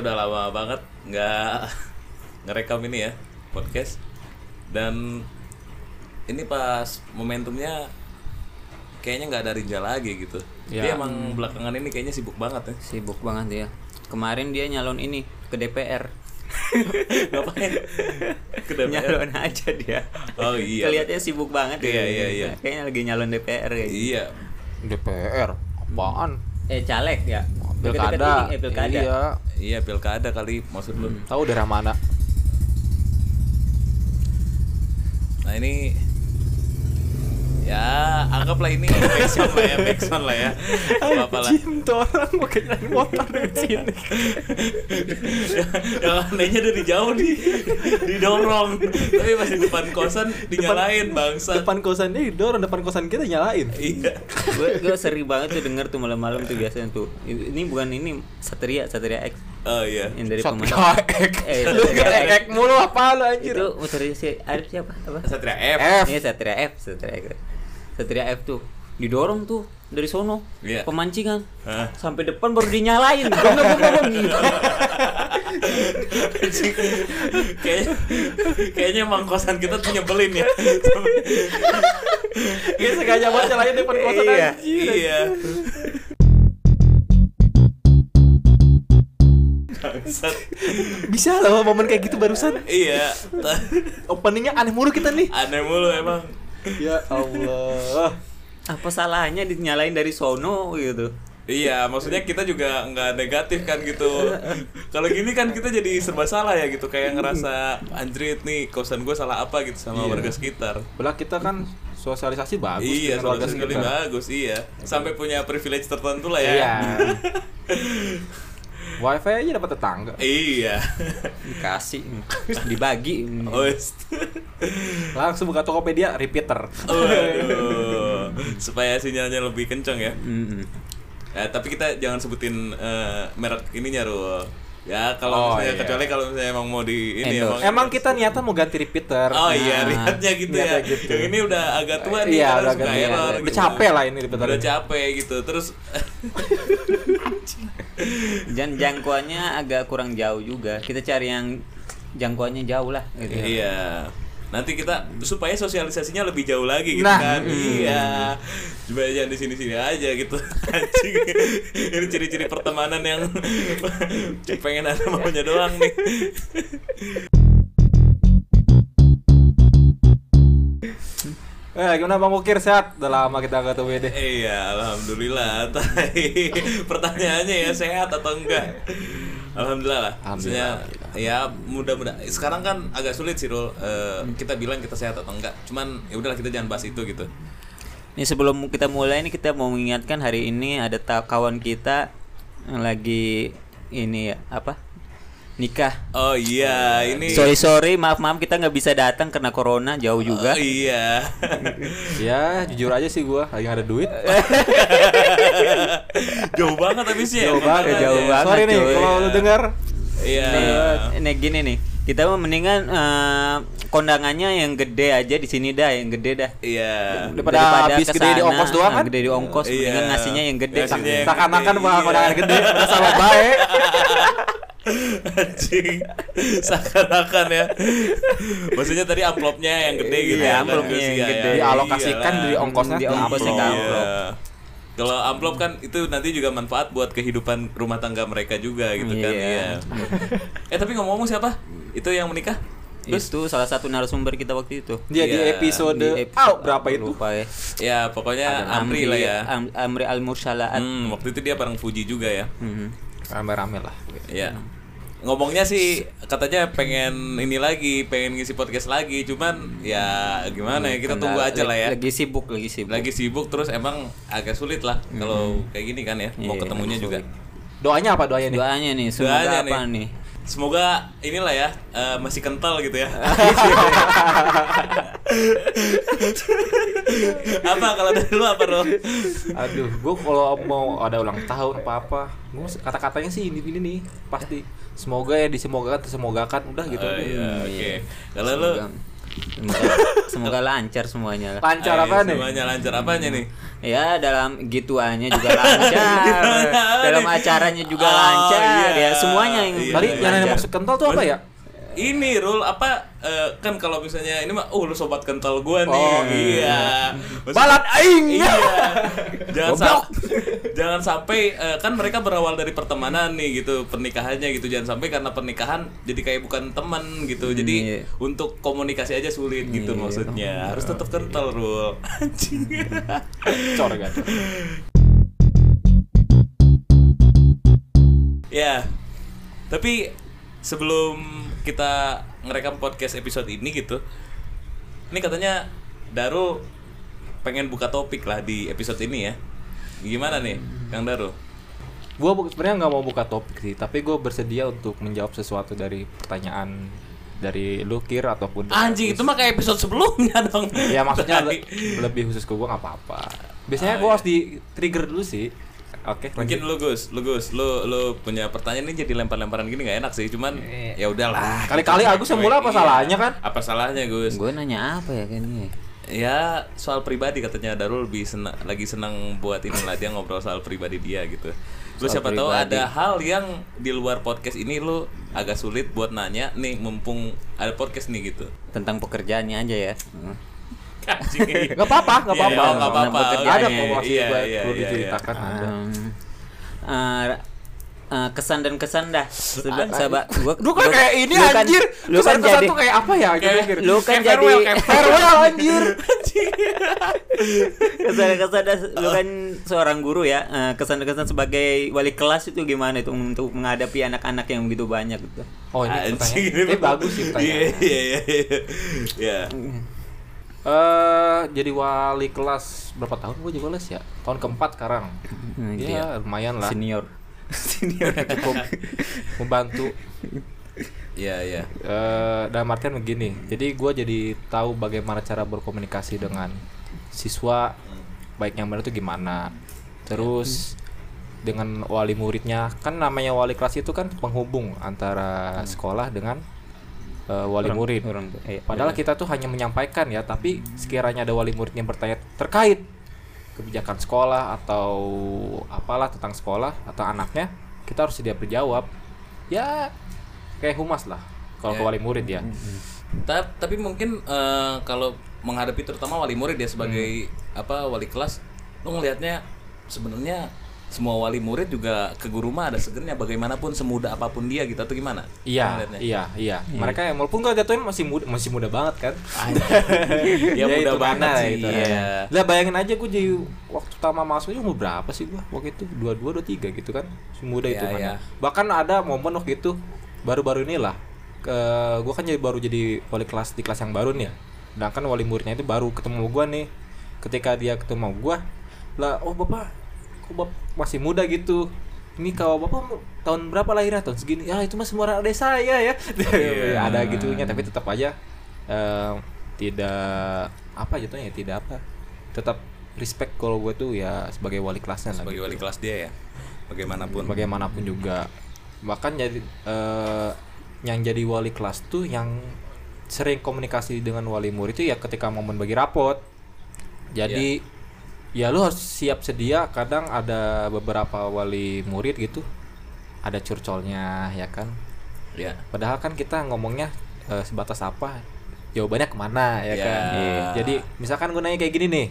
Kita udah lama banget nggak ngerekam ini ya podcast dan ini pas momentumnya kayaknya nggak ada Rinja lagi gitu. Ya. Dia emang belakangan ini kayaknya sibuk banget ya. Sibuk banget ya. Kemarin dia nyalon ini ke DPR. Ngapain? Ke DPR? Nyalon aja dia. Oh iya. Kelihatannya sibuk banget Iya, ya. iya, iya. Kayaknya lagi nyalon DPR kayak gitu. Iya. DPR apaan Eh caleg ya. Pilkada ini, eh, pilkada. iya Iya pilkada kali maksud lu. tahu daerah mana Nah ini ya anggaplah ini backsound lah ya, backsound lah ya. Apa apa lah. Tuh orang pakai jalan motor dari sini. Yang anehnya dari jauh di didorong. Tapi pas di depan kosan dinyalain bangsa depan kosan dia didorong depan kosan kita nyalain. Iya. Gue gue sering banget tuh denger tuh malam-malam tuh biasanya tuh. Ini bukan ini Satria Satria X. Oh iya. Yang dari Satria pemain X. Eh, lu Satria X. ek mulu apa lu anjir? Itu motor si Arif siapa? Apa? Satria F F. Iya Satria F Satria X Satria F tuh didorong tuh dari sono Iya. pemancingan Hah? sampai depan baru dinyalain Gong, gong, gong, gong. kayaknya kayaknya emang kosan kita tuh nyebelin ya Dia sengaja buat nyalain depan kosan Iya. anjir iya Bangsat. bisa loh momen kayak gitu barusan iya openingnya aneh mulu kita nih aneh mulu emang ya Allah apa salahnya dinyalain dari sono gitu Iya, maksudnya kita juga nggak negatif kan gitu. Kalau gini kan kita jadi serba salah ya gitu, kayak ngerasa anjrit nih kosan gue salah apa gitu sama Iya. warga sekitar. Belah kita kan sosialisasi bagus iya, dengan warga sekitar. bagus iya. Sampai punya privilege tertentu lah ya. Iya. Wifi aja dapat tetangga. iya. dikasih dibagi Oh, is- Langsung buka Tokopedia repeater. Waduh. Supaya sinyalnya lebih kenceng ya. Mm-mm. Ya, tapi kita jangan sebutin eh, merek ininya, Rul. Ya, kalau Oh, misalnya iya. kecuali kalau misalnya emang mau di ini Endorse. Emang kita niatnya mau ganti repeater. Oh iya, Nah, lihatnya gitu ya. gitu. Yang ini udah agak tua nih, Iya, udah agak error Udah gitu. capek lah ini repeater Udah ini. capek gitu. Terus dan jangkauannya agak kurang jauh juga kita cari yang jangkauannya jauh lah gitu ya. iya. Nanti kita supaya sosialisasinya lebih jauh lagi gitu Nah, kan. Iya. Coba jangan di sini-sini aja gitu. Anjing. Ini ciri-ciri pertemanan yang pengen ada maunya doang nih. Eh, gimana Bang Bukir sehat? Udah lama kita nggak ketemu deh. Iya, alhamdulillah. Tai. Pertanyaannya ya sehat atau enggak? Alhamdulillah lah. Maksudnya ya mudah-mudah. Sekarang kan agak sulit sih Rul. Eh, kita bilang kita sehat atau enggak. Cuman ya udahlah kita jangan bahas itu gitu. ini sebelum kita mulai ini kita mau mengingatkan hari ini ada kawan kita yang lagi ini ya apa nikah Oh iya, ini sorry sorry maaf maaf kita nggak bisa datang karena corona jauh Oh, juga iya. Ya, jujur aja sih gua lagi ada duit. jauh banget tapi sih. Jauh emang banget, jauh ya. banget. Sorry nih kalau lu dengar. Iya. Nih, nih gini nih kita mau mendingan eh, kondangannya yang gede aja di sini dah yang gede dah Iya. Daripada habis gede di ongkos doang kan? gede di ongkos Iya. mendingan ngasihnya yang gede Seakan-akan gede, bakal iya. kondangan gede, sahabat baik. Anjing. Seakan-akan ya. Maksudnya tadi amplopnya yang gede gitu Iya, ya. amplopnya yang iya, gede. iya. Dialokasikan Iyalah. dari ongkosnya Di ongkosnya ke amplop. Kalau amplop kan itu nanti juga manfaat buat kehidupan rumah tangga mereka juga gitu kan. Iya. Iya. eh tapi ngomong-ngomong siapa? Itu yang menikah? Terus itu salah satu narasumber kita waktu itu Dia di Iya, episode, Di oh, berapa itu? lupa ya ya pokoknya Ada Amri lah ya. Am- Amri al Mursalaat Hmm, waktu itu dia bareng Fuji juga ya. Mhm. Rame-rame lah. Iya. Ngomongnya sih katanya pengen ini lagi, pengen ngisi podcast lagi, cuman ya gimana ya kita Kendala- tunggu aja lah ya. lagi sibuk lagi sibuk Lagi sibuk terus emang agak sulit lah kalau kayak gini kan ya, mau Iya, ketemunya juga. Doanya apa doanya nih? doanya nih semoga Doanya apa nih. nih Semoga inilah ya eh, masih kental gitu ya. apa kalau dari lu apa Ro? Aduh, gua kalau mau ada ulang tahun apa-apa, gua kata-katanya sih ini ini nih pasti. Semoga ya disemogakan tersemogakan udah gitu. Oh, iya, oke. Kalau lu Semoga. Semoga, lancar semuanya lah. Lancar Ayo, apa nih? Semuanya lancar apanya nih? Ya dalam gituannya juga lancar, dalam acaranya juga Oh, lancar, iya. ya semuanya yang Iya, Tadi iya, yang maksud kental tuh apa ya? Ini rule apa eh, kan kalau misalnya ini mah oh lu sobat kental gua nih. Oh, iya. Maksud- Balat aing. Iya. jangan sam- jangan sampai eh, kan mereka berawal dari pertemanan nih gitu pernikahannya gitu jangan sampai karena pernikahan jadi kayak bukan teman gitu. Jadi Iya. untuk komunikasi aja sulit gitu Iya. maksudnya. Harus tetap kental rule. Anjing. Cor. Ya. Tapi sebelum kita ngerekam podcast episode ini gitu. Ini katanya Daru pengen buka topik lah di episode ini ya. Gimana nih, Kang Daru? Gue sebenarnya nggak mau buka topik sih, tapi gue bersedia untuk menjawab sesuatu dari pertanyaan dari lu Kir ataupun Anjing itu mah kayak episode sebelumnya dong. ya maksudnya le- lebih khusus ke gue nggak apa-apa. Biasanya Oh, gue iya. harus di trigger dulu sih. Oke, Mungkin lanjut. lu Gus, lu Gus, lu lu punya pertanyaan ini jadi lempar-lemparan gini nggak enak sih, cuman Iya. ya udahlah. Kali-kali Agus yang mulai apa Iya. salahnya kan? Apa salahnya Gus? Gue nanya apa ya kayaknya? Ya soal pribadi katanya Darul lebih senang, lagi senang buat ini lah dia ngobrol soal pribadi dia gitu. Lu Soal siapa tahu pribadi. ada hal yang di luar podcast ini lu agak sulit buat nanya nih mumpung ada podcast nih gitu. Tentang pekerjaannya aja ya. Anjing. Nggak apa-apa, nggak Iya, apa-apa. oh, nggak apa-apa. Ada kok Iya, buat iya, perlu iya, diceritakan ada. Uh, uh, kesan dan kesan dah. Seba, seba, gua, Lu kan kayak ini lu kan- anjir. Lu kan jadi tuh kayak apa ya? Kira-kira. lu kan Kayak jadi farewell, kayak farewell anjir. kesan-kesan dah, lu kan seorang guru ya. Uh, kesan-kesan sebagai wali kelas itu gimana itu untuk menghadapi anak-anak yang begitu banyak gitu. Oh, ini pertanyaan. ini bagus sih Iya, pertanyaan. iya, iya, iya. Eh jadi wali kelas berapa tahun gue jadi wali ya? Tahun keempat sekarang. Hmm, gitu ya. ya lumayan lah. Senior. Senior. Cukup membantu. Iya, iya. Eh dalam artian begini. Jadi gue jadi tahu bagaimana cara berkomunikasi dengan siswa baik yang benar itu gimana. Terus dengan wali muridnya kan namanya wali kelas itu kan penghubung antara sekolah dengan eh, wali Orang- murid. orang. Iya. Padahal kita tuh hanya menyampaikan ya, tapi sekiranya ada wali murid yang bertanya terkait kebijakan sekolah atau apalah tentang sekolah atau anaknya, kita harus sedia berjawab. Ya kayak humas lah kalau ke Ya. wali murid ya. Ta- tapi mungkin eh, kalau menghadapi terutama wali murid ya sebagai apa wali kelas lu ngelihatnya sebenarnya semua wali murid juga ke guru mah ada segernya bagaimanapun semudah apa pun dia gitu atau gimana Iya, iya, iya. Mereka yang walaupun gak jatuhin masih muda, masih muda banget kan. ya, mudah itu banget sih itu. iya. Lah bayangin aja gue jadi waktu pertama masuk umur berapa sih gue? Waktu itu dua dua dua tiga gitu kan, Masih muda itu kan. iya. Bahkan ada momen waktu itu baru-baru inilah ke gue kan jadi baru jadi wali kelas di kelas yang baru nih ya. Sedangkan wali muridnya itu baru ketemu gue nih. Ketika dia ketemu gue, lah oh bapak, kok bapak masih muda gitu. Ini kalau bapak tahun berapa lahirnya tahun segini? Ya itu mah semua orang adik saya ya. Iya. ada gitunya tapi tetap aja eh, tidak apa jatuhnya ya tidak apa tetap respect kalau gue tuh ya sebagai wali kelasnya lah sebagai gitu. wali kelas dia ya bagaimanapun bagaimanapun juga bahkan jadi eh, yang jadi wali kelas tuh yang sering komunikasi dengan wali murid itu ya ketika momen bagi rapot jadi ya lu harus siap sedia kadang ada beberapa wali murid gitu ada curcolnya ya kan ya Padahal kan kita ngomongnya eh, sebatas apa, jawabannya ke mana ya Ya. kan. Iya. Jadi misalkan gue nanya kayak gini nih,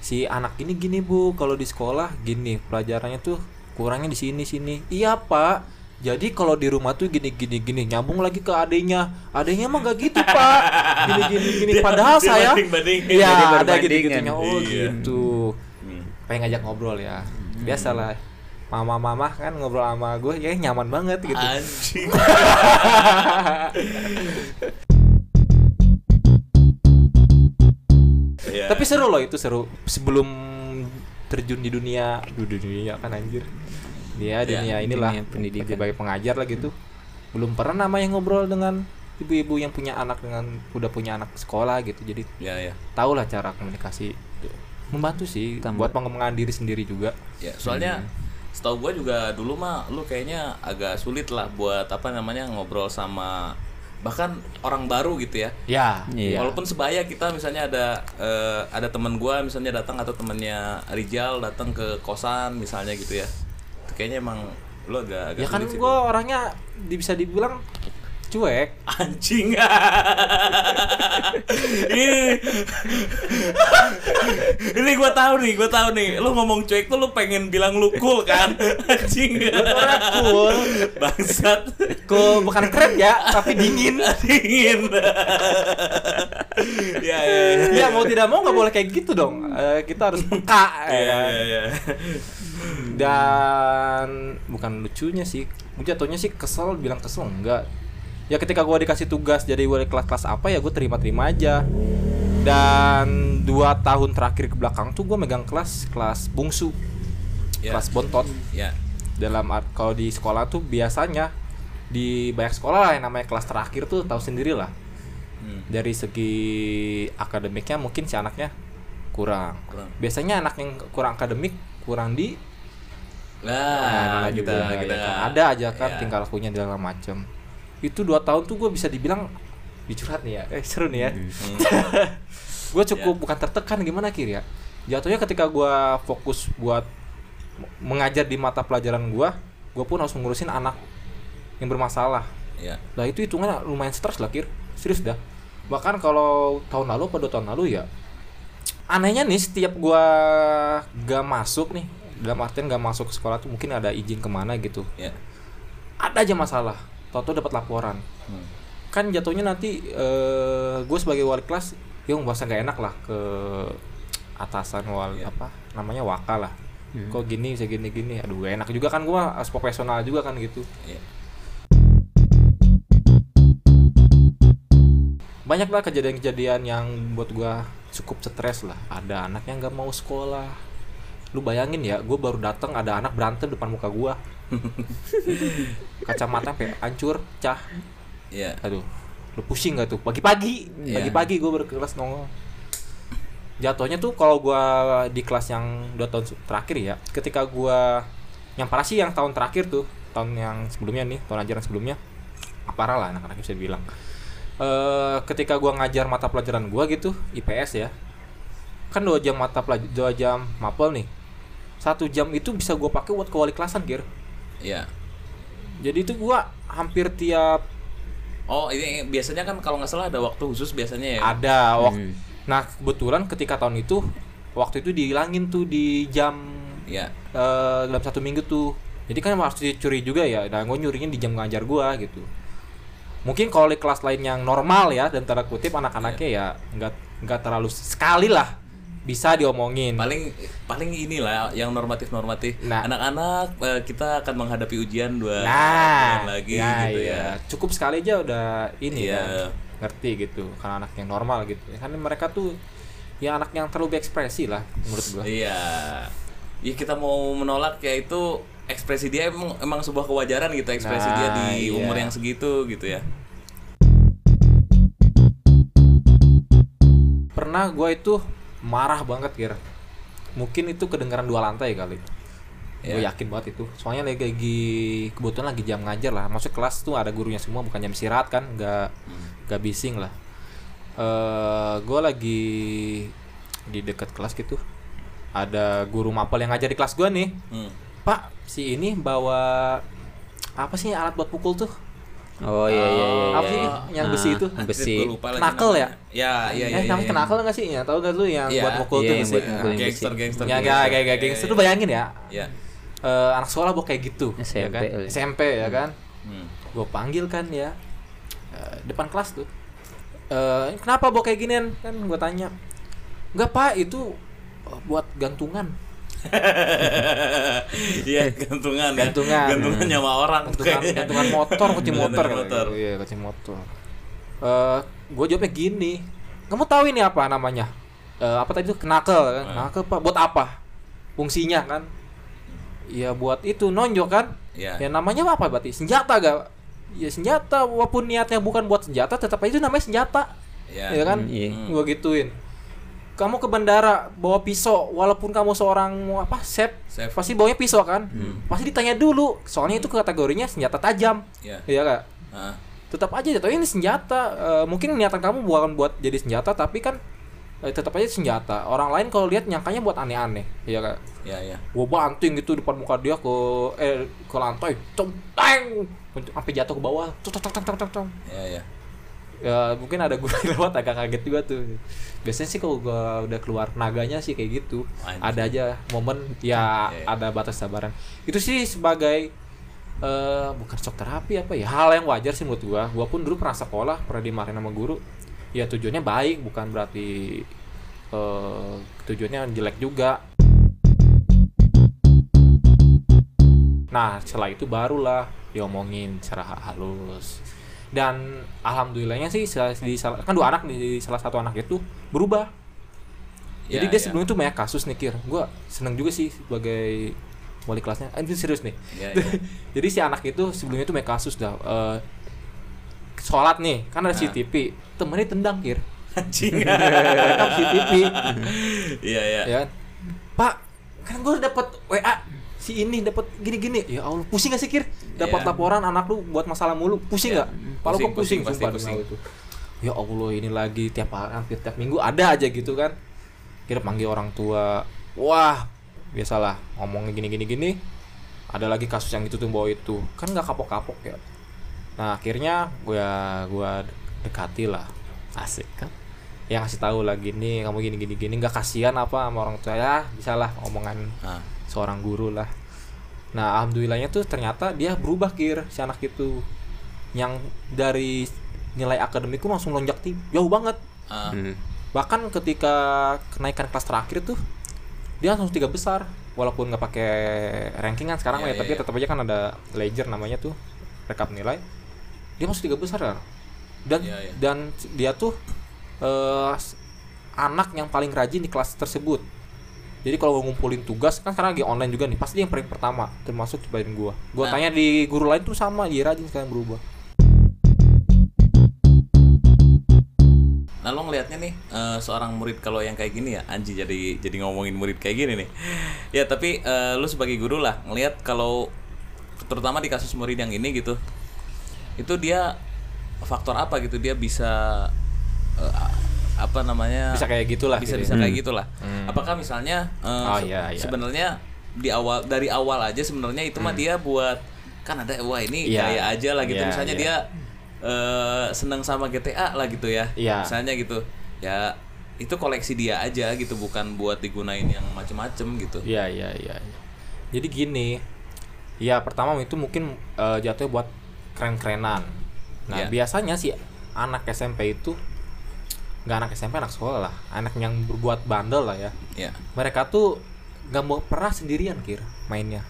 si anak ini gini bu, kalau di sekolah gini pelajarannya tuh kurangnya di sini sini. Iya pak. Jadi kalau di rumah tuh gini gini gini nyambung lagi ke adenya, adenya mah gak gitu pak. Gini gini gini. Padahal dia saya, iya Jadi ada gitu gitunya. Oh Iya. gitu. Hmm. Pengen ngajak ngobrol ya. Biasalah. Mama-mama kan ngobrol sama gue ya nyaman banget gitu. anjing Ya. Tapi seru loh itu seru. Sebelum terjun di dunia, di dunia kan anjir. Dia Ya, dunia inilah dunia pendidikan. sebagai pengajar lah gitu. Belum pernah namanya ngobrol dengan ibu-ibu yang punya anak dengan udah punya anak sekolah gitu. Jadi ya ya tau lah cara komunikasi. Membantu sih Tambah. buat pengembangan diri sendiri juga. ya soalnya setahu gue juga dulu mah lu kayaknya agak sulit lah buat apa namanya ngobrol sama bahkan orang baru gitu ya Ya. Iya. Walaupun sebaya kita misalnya ada eh, ada teman gua misalnya datang atau temennya Rijal datang ke kosan misalnya gitu ya. Kayaknya emang lo agak agak Ya kan gue orangnya bisa dibilang cuek. anjing. ini ini gua tahu nih, gua tahu nih. Lu ngomong cuek tuh lu pengen bilang lu cool kan? Anjing. cool. Bangsat. Cool bukan keren ya, tapi dingin. Dingin. ya, ya, ya. ya mau tidak mau nggak boleh kayak gitu dong. Eh, kita harus peka. ya Iya, kan? iya, iya. Dan bukan lucunya sih. Jatuhnya sih kesel, bilang kesel enggak. Ya ketika gua dikasih tugas jadi wali kelas-kelas apa ya gue terima-terima aja. Dan dua tahun terakhir ke belakang tuh gue megang kelas kelas bungsu, Ya. kelas bontot. Ya. dalam art kalau di sekolah tuh biasanya di banyak sekolah lah yang namanya kelas terakhir tuh tahu sendiri lah Hmm. dari segi akademiknya mungkin si anaknya kurang. Kurang. biasanya anak yang kurang akademik kurang di Nah, Nah, kita juga, kita ya kan. ada aja kan Ya. tingkah lakunya segala macam itu dua tahun tuh gue bisa dibilang dicurhat nih ya. Eh seru nih ya. Hmm. gue cukup bukan tertekan gimana kir ya? Jatuhnya ketika gue fokus buat mengajar di mata pelajaran gue gue pun harus ngurusin anak yang bermasalah. Ya. lah itu hitungannya lumayan stres lah kir. Serius dah. Bahkan kalau tahun lalu pada tahun lalu ya anehnya nih setiap gua gak masuk nih dalam artian gak masuk ke sekolah tuh mungkin ada izin ke mana gitu. Ya. ada aja masalah. Tau-tau dapat laporan. Hmm. kan jatuhnya nanti eh gue sebagai wali kelas ya merasa gak enak lah ke atasan wali Iya. apa namanya wakal lah. Kok gini bisa gini gini. Aduh gak enak juga kan gue harus profesional juga kan gitu. Ya. banyak lah kejadian-kejadian yang buat gua cukup stres lah. Ada anak yang nggak mau sekolah lu bayangin ya gue baru datang ada anak berantem depan muka gua. Kacamata sampai hancur cah. Ya. aduh lu pusing gak tuh? Pagi-pagi Iya. pagi-pagi gue berkelas nongol. Jatuhnya tuh kalau gua di kelas yang dua tahun terakhir ya ketika gua yang parah sih yang tahun terakhir tuh tahun yang sebelumnya nih tahun ajaran sebelumnya parah lah anak-anak bisa bilang eh ketika gua ngajar mata pelajaran gua gitu IPS ya kan dua jam mata pelajaran dua jam mapel nih satu jam itu bisa gua pakai buat ke wali kelasan kir Ya. jadi itu gua hampir tiap Oh, ini biasanya kan kalau nggak salah ada waktu khusus biasanya ya. ada wak- Hmm. nah kebetulan ketika tahun itu waktu itu dihilangin tuh di jam Ya. eh, dalam satu minggu tuh jadi kan harus dicuri juga ya dan gue nyurinya di jam ngajar gua gitu mungkin kalau di kelas lain yang normal ya dan tanda kutip anak-anaknya ya nggak nggak terlalu sekali lah bisa diomongin Paling paling inilah yang normatif-normatif. Nah. Anak-anak eh, kita akan menghadapi ujian dua nah lagi ya, gitu iya. ya. cukup sekali aja udah ini Iya. kan ngerti gitu karena anak yang normal gitu kan mereka tuh ya anak yang terlalu berekspresi lah menurut gua Iya. Ya kita mau menolak ya itu ekspresi dia emang, emang sebuah kewajaran gitu ekspresi Nah, dia di iya. umur yang segitu gitu ya. pernah gue itu marah banget kira mungkin itu kedengaran dua lantai kali. Gue Ya. yakin banget itu. Soalnya lagi, lagi kebetulan lagi jam ngajar lah. Masuk kelas tuh ada gurunya semua bukan jam istirahat kan? Nggak nggak bising lah. Eh gue lagi di dekat kelas gitu. Ada guru mapel yang ngajar di kelas gue nih. Hmm. pak si ini bawa apa sih alat buat pukul tuh Oh iya iya iya. Apa iya. sih yang besi Ah, itu? Besi. Lupa lagi Knuckle namanya. ya? Ya, iya iya. eh namanya iya. kenakal nggak sih ya tahu gak lu yang Iya, buat mukul iya, tuh yang besi buat. Gangster gangster. ya gangster. kayak kayak Iya, gangster iya. lu bayangin ya Iya. eh, anak sekolah bawa kayak gitu ya SMP kan? kali. SMP ya kan Hmm. gue panggil kan ya eh, depan kelas tuh Eh, kenapa bawa kayak ginian kan gue tanya nggak pak itu eh, buat gantungan Iya, gantungan. ya. Gantungan. Gantungan nyawa orang gantungan kayaknya. gantungan motor kunci Gantungan motor, motor. Gitu. iya kunci motor eh gue jawabnya gini kamu tahu ini apa namanya Eh, apa tadi itu kenakel kan Hmm. kenakel pak buat apa fungsinya kan ya buat itu nonjok kan Iya. ya namanya apa berarti senjata gak ya senjata walaupun niatnya bukan buat senjata tetap aja itu namanya senjata Iya. ya kan Hmm, iya. gue gituin kamu ke bandara bawa pisau walaupun kamu seorang apa chef pasti bawanya pisau kan? Hmm. pasti ditanya dulu soalnya itu kategorinya senjata tajam. Iya. iya kak? Ah. tetap aja jatuhnya ini senjata Eh, mungkin niatan kamu bukan buat jadi senjata tapi kan eh, tetap aja senjata. Orang lain kalau lihat nyangkanya buat aneh-aneh ya kan ya ya gue banting gitu depan muka dia ke eh ke lantai centeng sampai jatuh ke bawah. Tung, tung, tung, tung, tung, tung. ya ya mungkin ada gue lewat agak kaget juga tuh. Biasanya sih kalau gue udah keluar naganya sih kayak gitu. Anjing. ada aja momen ya Iya, iya. ada batas sabaran. Itu sih sebagai eh bukan shock terapi apa ya hal yang wajar sih menurut gua. Gua pun dulu pernah sekolah pernah dimarahin sama guru. Ya tujuannya baik bukan berarti eh tujuannya jelek juga. Nah setelah itu barulah diomongin secara halus dan alhamdulillahnya sih di salah, kan dua anak nih, di salah satu anak itu berubah. Jadi Ya, dia ya. sebelum itu banyak kasus nih kir. Gue seneng juga sih sebagai wali kelasnya. Ah, ini serius nih. Ya ya. Jadi si anak itu sebelumnya itu banyak kasus dah Eh, sholat nih. Kan ada Nah. CCTV temennya tendang kir. Anjing. CCTV iya ya. Ya kan? pak kan gue dapet WA si ini dapat gini-gini. Ya Allah. Pusing gak sih kir? Dapat Iya. laporan anak lu buat masalah mulu. Pusing nggak kalau gue Pusing, pusing, pusing, pasti pusing. Itu ya Allah ini lagi tiap hampir tiap minggu ada aja gitu kan. Kira panggil orang tua. Wah biasalah ngomongnya gini-gini gini ada lagi kasus yang itu tuh bawa itu. Kan nggak kapok-kapok ya. Nah akhirnya gue gua dekati lah. Asik kan? Yang ngasih tahu lagi nih kamu gini gini gini nggak kasihan apa sama orang tua. Ya bisa lah omongan Ah, seorang guru lah nah alhamdulillahnya tuh ternyata dia berubah kir si anak itu yang dari nilai akademikku langsung lonjak tinggi jauh banget ah. Hmm. bahkan ketika kenaikan kelas terakhir tuh dia langsung tiga besar walaupun nggak pakai rankingan sekarang Iya, ya tapi iya. tetap aja kan ada ledger namanya tuh rekap nilai dia masuk tiga besar kan dan Iya, iya. dan dia tuh eh, s- anak yang paling rajin di kelas tersebut jadi kalau ngumpulin tugas kan sekarang lagi online juga nih pasti yang paling pertama termasuk dibanding gua. Gua Nah. tanya di guru lain tuh sama dia rajin sekarang berubah. Nah lo ngelihatnya nih eh, seorang murid kalau yang kayak gini ya Anji jadi jadi ngomongin murid kayak gini nih. Ya tapi eh, lu sebagai guru lah ngelihat kalau terutama di kasus murid yang ini gitu Itu dia faktor apa gitu? Dia bisa eh, apa namanya bisa kayak gitulah bisa gitu bisa ya. kayak gitulah. Hmm. Apakah misalnya eh, Oh, iya, iya. sebenarnya di awal dari awal aja sebenarnya itu mah dia buat kan ada wah ini Hmm. Iya. gaya aja lah gitu Iya, misalnya iya. dia eh, seneng sama GTA lah gitu ya. Iya. Misalnya gitu. Ya itu koleksi dia aja gitu bukan buat digunain yang macem-macem gitu. Iya iya iya. iya. Jadi gini, ya pertama itu mungkin eh, jatuhnya buat keren-kerenan. Nah Iya. biasanya sih anak SMP itu nggak anak SMP anak sekolah lah, anak yang berbuat bandel lah ya. Ya. Mereka tuh nggak mau pernah sendirian kir mainnya,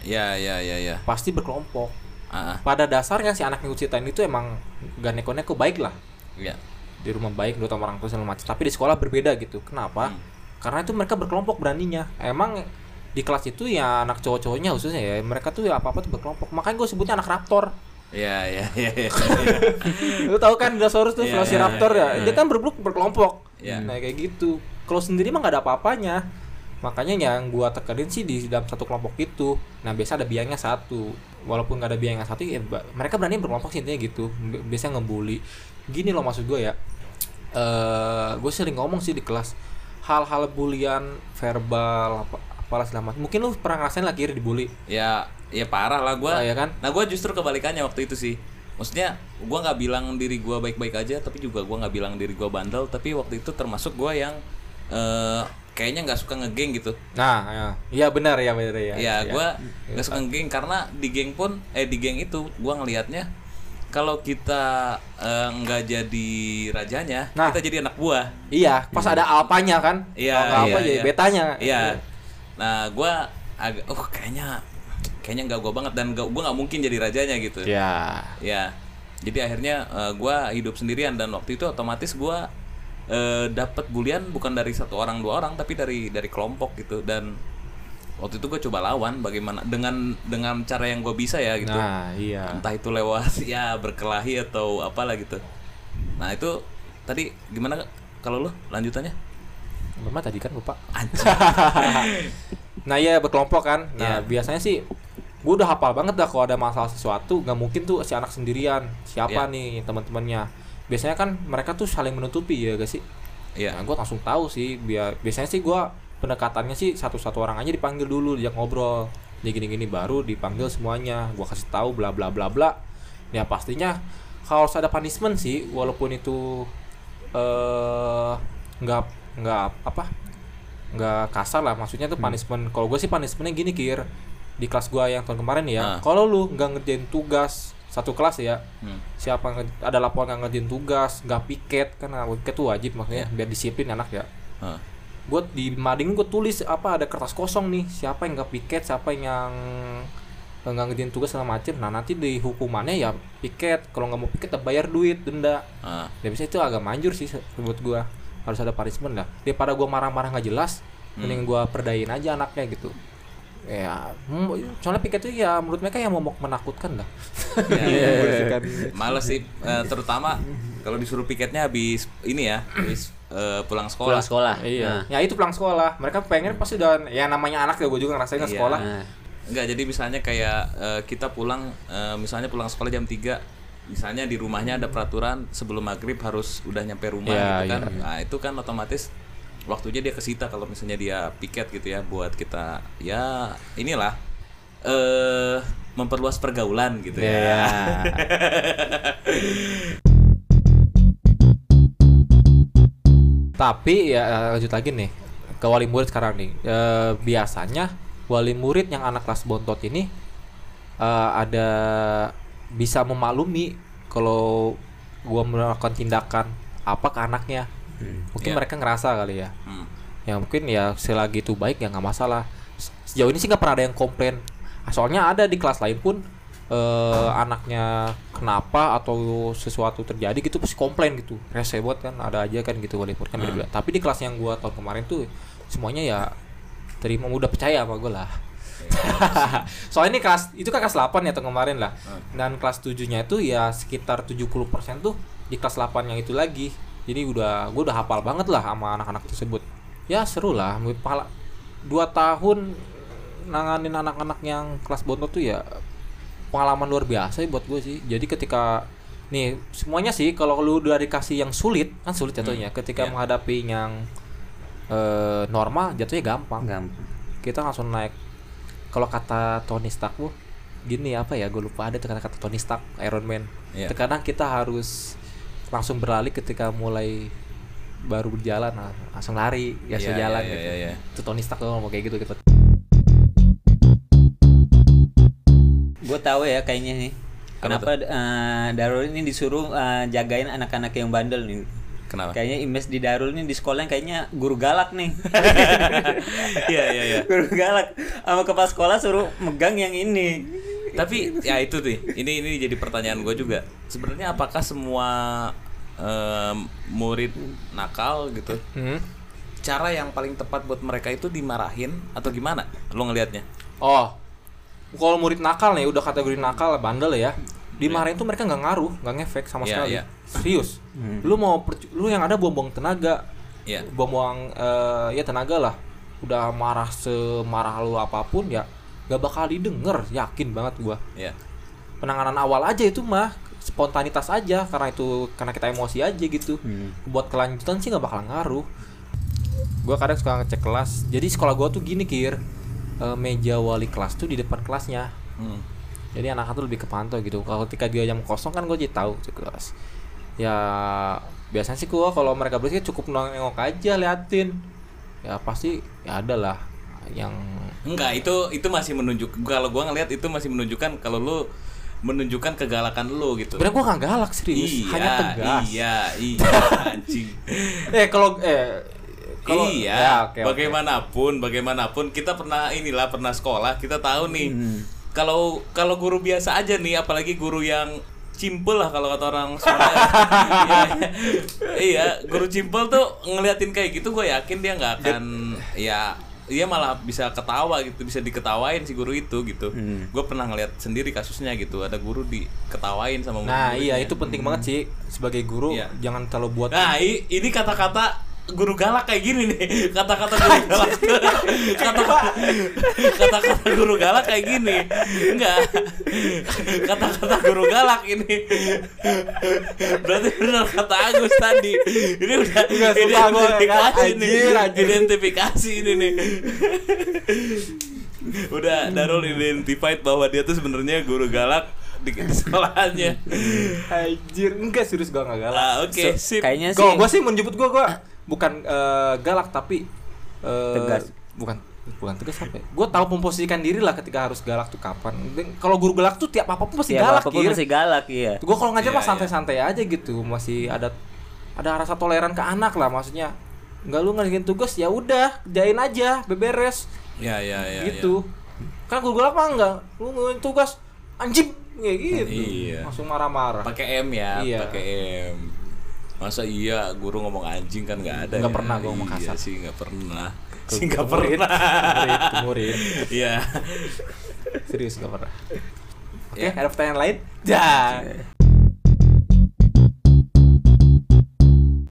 Ya ya ya ya. pasti berkelompok. Ah. Pada dasarnya si anak yang ceritain itu emang gak neko-neko baik lah ya. di rumah baik sama orang tua segala macam tapi di sekolah berbeda gitu kenapa Hmm. karena itu mereka berkelompok beraninya emang di kelas itu ya anak cowok-cowoknya khususnya ya mereka tuh ya apa apa tuh berkelompok makanya gue sebutnya anak raptor Ya ya ya. ya. lu tahu kan dinosaurus tuh Iya, velociraptor iya, ya iya. dia kan berblok berkelompok Iya. nah kayak gitu kalau sendiri mah gak ada apa-apanya makanya yang gua tekenin sih di dalam satu kelompok itu nah biasa ada biangnya satu walaupun gak ada biangnya satu ya mereka berani berkelompok sih intinya gitu biasanya ngebully gini loh maksud gue ya eh gue sering ngomong sih di kelas hal-hal bulian verbal apa apalah segala macam mungkin lu pernah ngerasain lah kiri dibully. Ya ya parah lah gua. Oh, ya kan? nah gua justru kebalikannya waktu itu sih. Maksudnya gua nggak bilang diri gua baik-baik aja tapi juga gua nggak bilang diri gua bandel. Tapi waktu itu termasuk gua yang eh kayaknya nggak suka ngegeng gitu. Nah ya. Iya benar ya benar ya. Ya gua nggak suka ngegeng karena di geng pun eh di geng itu gua ngelihatnya kalau kita eh, nggak jadi rajanya Nah. kita jadi anak buah. Iya pas ada alpanya kan. Iya, iya, apa iya. betanya. Iya. Nah, gua agak oh kayaknya kayaknya nggak gua banget dan gak, gua nggak mungkin jadi rajanya gitu. ya. Ya. Jadi akhirnya eh, gua hidup sendirian dan waktu itu otomatis gua eh, dapat bulian bukan dari satu orang dua orang tapi dari dari kelompok gitu. Dan waktu itu gue coba lawan bagaimana dengan dengan cara yang gue bisa ya gitu. Nah iya. Entah itu lewat ya berkelahi atau apalah gitu. Nah itu tadi gimana kalau lu lanjutannya Mama tadi kan lupa. Nah iya berkelompok kan. Nah Iya. biasanya sih gue udah hafal banget dah kalau ada masalah sesuatu nggak mungkin tuh si anak sendirian. Siapa Iya. nih teman-temannya? Biasanya kan mereka tuh saling menutupi ya gak sih? Iya. Nah, gue langsung tahu sih biar biasanya sih gue pendekatannya sih satu-satu orang aja dipanggil dulu diajak ngobrol. Dia gini-gini baru dipanggil semuanya. Gue kasih tahu bla bla bla bla. Ya pastinya kalau harus ada punishment sih walaupun itu eh nggak nggak apa nggak kasar lah. Maksudnya tuh punishment. Kalau gue sih punishmentnya gini kir. Di kelas gue yang tahun kemarin ya Ah. kalau lu nggak ngerjain tugas satu kelas ya Hmm. siapa ada laporan nggak ngerjain tugas nggak piket kan nah, piket tuh wajib maksudnya biar disiplin anak ya. Hah. gue di mading gue tulis apa ada kertas kosong nih siapa yang nggak piket siapa yang nggak ngerjain tugas segala macem. Nah nanti di hukumannya ya piket. Kalau nggak mau piket ya bayar duit denda. Ah. ya bisa itu agak manjur sih buat gue harus ada punishment lah daripada gue marah-marah nggak jelas mending gue perdayin aja anaknya gitu ya hmm, soalnya piket itu ya menurut mereka yang mau menakutkan lah Iya. Kan. Males sih eh, terutama kalau disuruh piketnya habis ini ya, habis eh, pulang sekolah. pulang sekolah Iya. Nah. Ya itu pulang sekolah. Mereka pengen pasti udah ya namanya anak ya gue juga ngerasain ke Iya. sekolah. Nah. Enggak, jadi misalnya kayak eh, kita pulang eh, misalnya pulang sekolah jam 3 misalnya di rumahnya ada peraturan sebelum maghrib harus udah nyampe rumah Iya, gitu kan. iya. Nah, itu kan otomatis waktunya dia kesita kalau misalnya dia piket gitu ya buat kita ya inilah eh memperluas pergaulan gitu ya. Iya. Tapi ya lanjut lagi nih ke wali murid sekarang nih. Eh, biasanya wali murid yang anak kelas bontot ini eh, ada bisa memaklumi kalau gua melakukan tindakan apa ke anaknya. Mungkin Iya. mereka ngerasa kali ya. Hmm. ya mungkin ya selagi itu baik ya nggak masalah Se- sejauh ini sih nggak pernah ada yang komplain Ah, soalnya ada di kelas lain pun eh, anaknya kenapa atau sesuatu terjadi gitu pasti komplain gitu rese buat kan ada aja kan gitu walaupun kan beda-beda tapi di kelas yang gua tahun kemarin tuh semuanya ya terima udah percaya sama gue lah soalnya ini kelas itu kan kelas 8 ya tahun kemarin lah. Dan kelas 7 nya itu ya sekitar 70% tuh di kelas 8 yang itu lagi. Jadi udah gue udah hafal banget lah sama anak-anak tersebut. Ya seru lah. Pala dua tahun nanganin anak-anak yang kelas bontot tuh ya pengalaman luar biasa ya buat gue sih. Jadi ketika nih semuanya sih kalau lu udah dikasih yang sulit kan sulit jatuhnya. Ketika Iya. menghadapi yang eh, normal jatuhnya gampang. Gampang. Kita langsung naik kalau kata Tony Stark bu gini apa ya gue lupa ada tuh kata-kata Tony Stark Iron Man. Iya. terkadang kita harus langsung beralih ketika mulai baru berjalan nah, langsung lari ya Iya, jalan iya, gitu. iya, iya. itu Tony Stark tuh ngomong kayak gitu gitu. Gue tahu ya kayaknya nih. Apa kenapa eh, Darul ini disuruh eh, jagain anak-anak yang bandel nih Kenapa? kayaknya image di Darul ini di sekolah kayaknya guru galak nih Iya, iya, iya. guru galak sama kepala sekolah suruh megang yang ini Tapi ya itu tuh. Ini ini jadi pertanyaan gue juga. Sebenarnya apakah semua em, murid nakal gitu Hmm. cara yang paling tepat buat mereka itu dimarahin atau gimana lo ngelihatnya oh kalau murid nakal nih udah kategori nakal bandel ya dimarahin tuh mereka nggak ngaruh nggak ngefek sama Iya, sekali. iya. serius. Hmm. lu mau lu yang ada buang-buang tenaga. Iya. buang-buang eh, ya tenaga lah. Udah marah semarah lu apa pun ya gak bakal didengar. Yakin banget gua. Ya penanganan awal aja itu mah spontanitas aja karena itu karena kita emosi aja gitu. Hmm. buat kelanjutan sih nggak bakal ngaruh. Gua kadang suka ngecek kelas. Jadi sekolah gua tuh gini kir. Eh, meja wali kelas tuh di depan kelasnya. Hmm. Jadi anak tuh lebih kepantau gitu. Kalau ketika dia jam kosong kan gue jadi tahu cek kelas. Ya biasanya sih gua kalau mereka berisik cukup nengok aja liatin. Ya pasti ya ada lah yang enggak itu itu masih menunjuk kalau gua ngelihat itu masih menunjukkan kalau lu menunjukkan kegalakan lu gitu. Sebenarnya gua nggak galak serius. Iya hanya tegas. iya iya anjing. Eh kalau eh kalau iya, ya, oke, oke. bagaimanapun, bagaimanapun kita pernah inilah pernah sekolah, kita tahu nih. Hmm. Kalau kalau guru biasa aja nih, apalagi guru yang simpel lah kalau kata orang Sunda. iya, iya, guru simpel tuh ngeliatin kayak gitu, gue yakin dia nggak akan ya dia malah bisa ketawa gitu, bisa diketawain si guru itu gitu. Hmm. Gue pernah ngeliat sendiri kasusnya gitu, ada guru diketawain sama nah iya itu penting banget sih sebagai guru Iya. jangan terlalu buat Nah, ini kata-kata guru galak kayak gini nih. Kata-kata guru galak. Kata-kata kata-kata guru galak kayak gini. Enggak. Kata-kata guru galak ini. Berarti benar kata Agus tadi. Ini udah Enggak, sumpah gua identifikasi galak. nih Anjir, anjir. identifikasi ini nih. Udah Darul identified bahwa dia tuh sebenarnya guru galak di sekolahannya Anjir, enggak serius gua enggak galak. ah, oke So, sip. Kayaknya sih Gua gua sih menjemput gua gua bukan eh, galak tapi eh, Tegas. Bukan bukan tegas apa? ya? Gua tahu memposisikan diri lah ketika harus galak tuh kapan. Kalau guru galak tuh tiap apa pun pasti ya galak apa pun masih galak iya Gua kalau ngajar Iya, mah santai-santai aja gitu, masih ada ada rasa toleran ke anak lah maksudnya. Enggak lu ngerjain tugas ya udah, kerjain aja, beberes ya ya ya gitu. Kan guru galak mah enggak, lu ngerjain tugas anjing kayak gitu. Iya. Langsung marah-marah. pakai M ya Iya. pakai M masa iya guru ngomong anjing kan nggak ada Nggak ya? pernah gua ngomong iya kasar. sih nggak pernah Ke- sih nggak pernah murid, ke murid. iya Serius gak pernah. Oke, Ya. ada pertanyaan lain? Ya.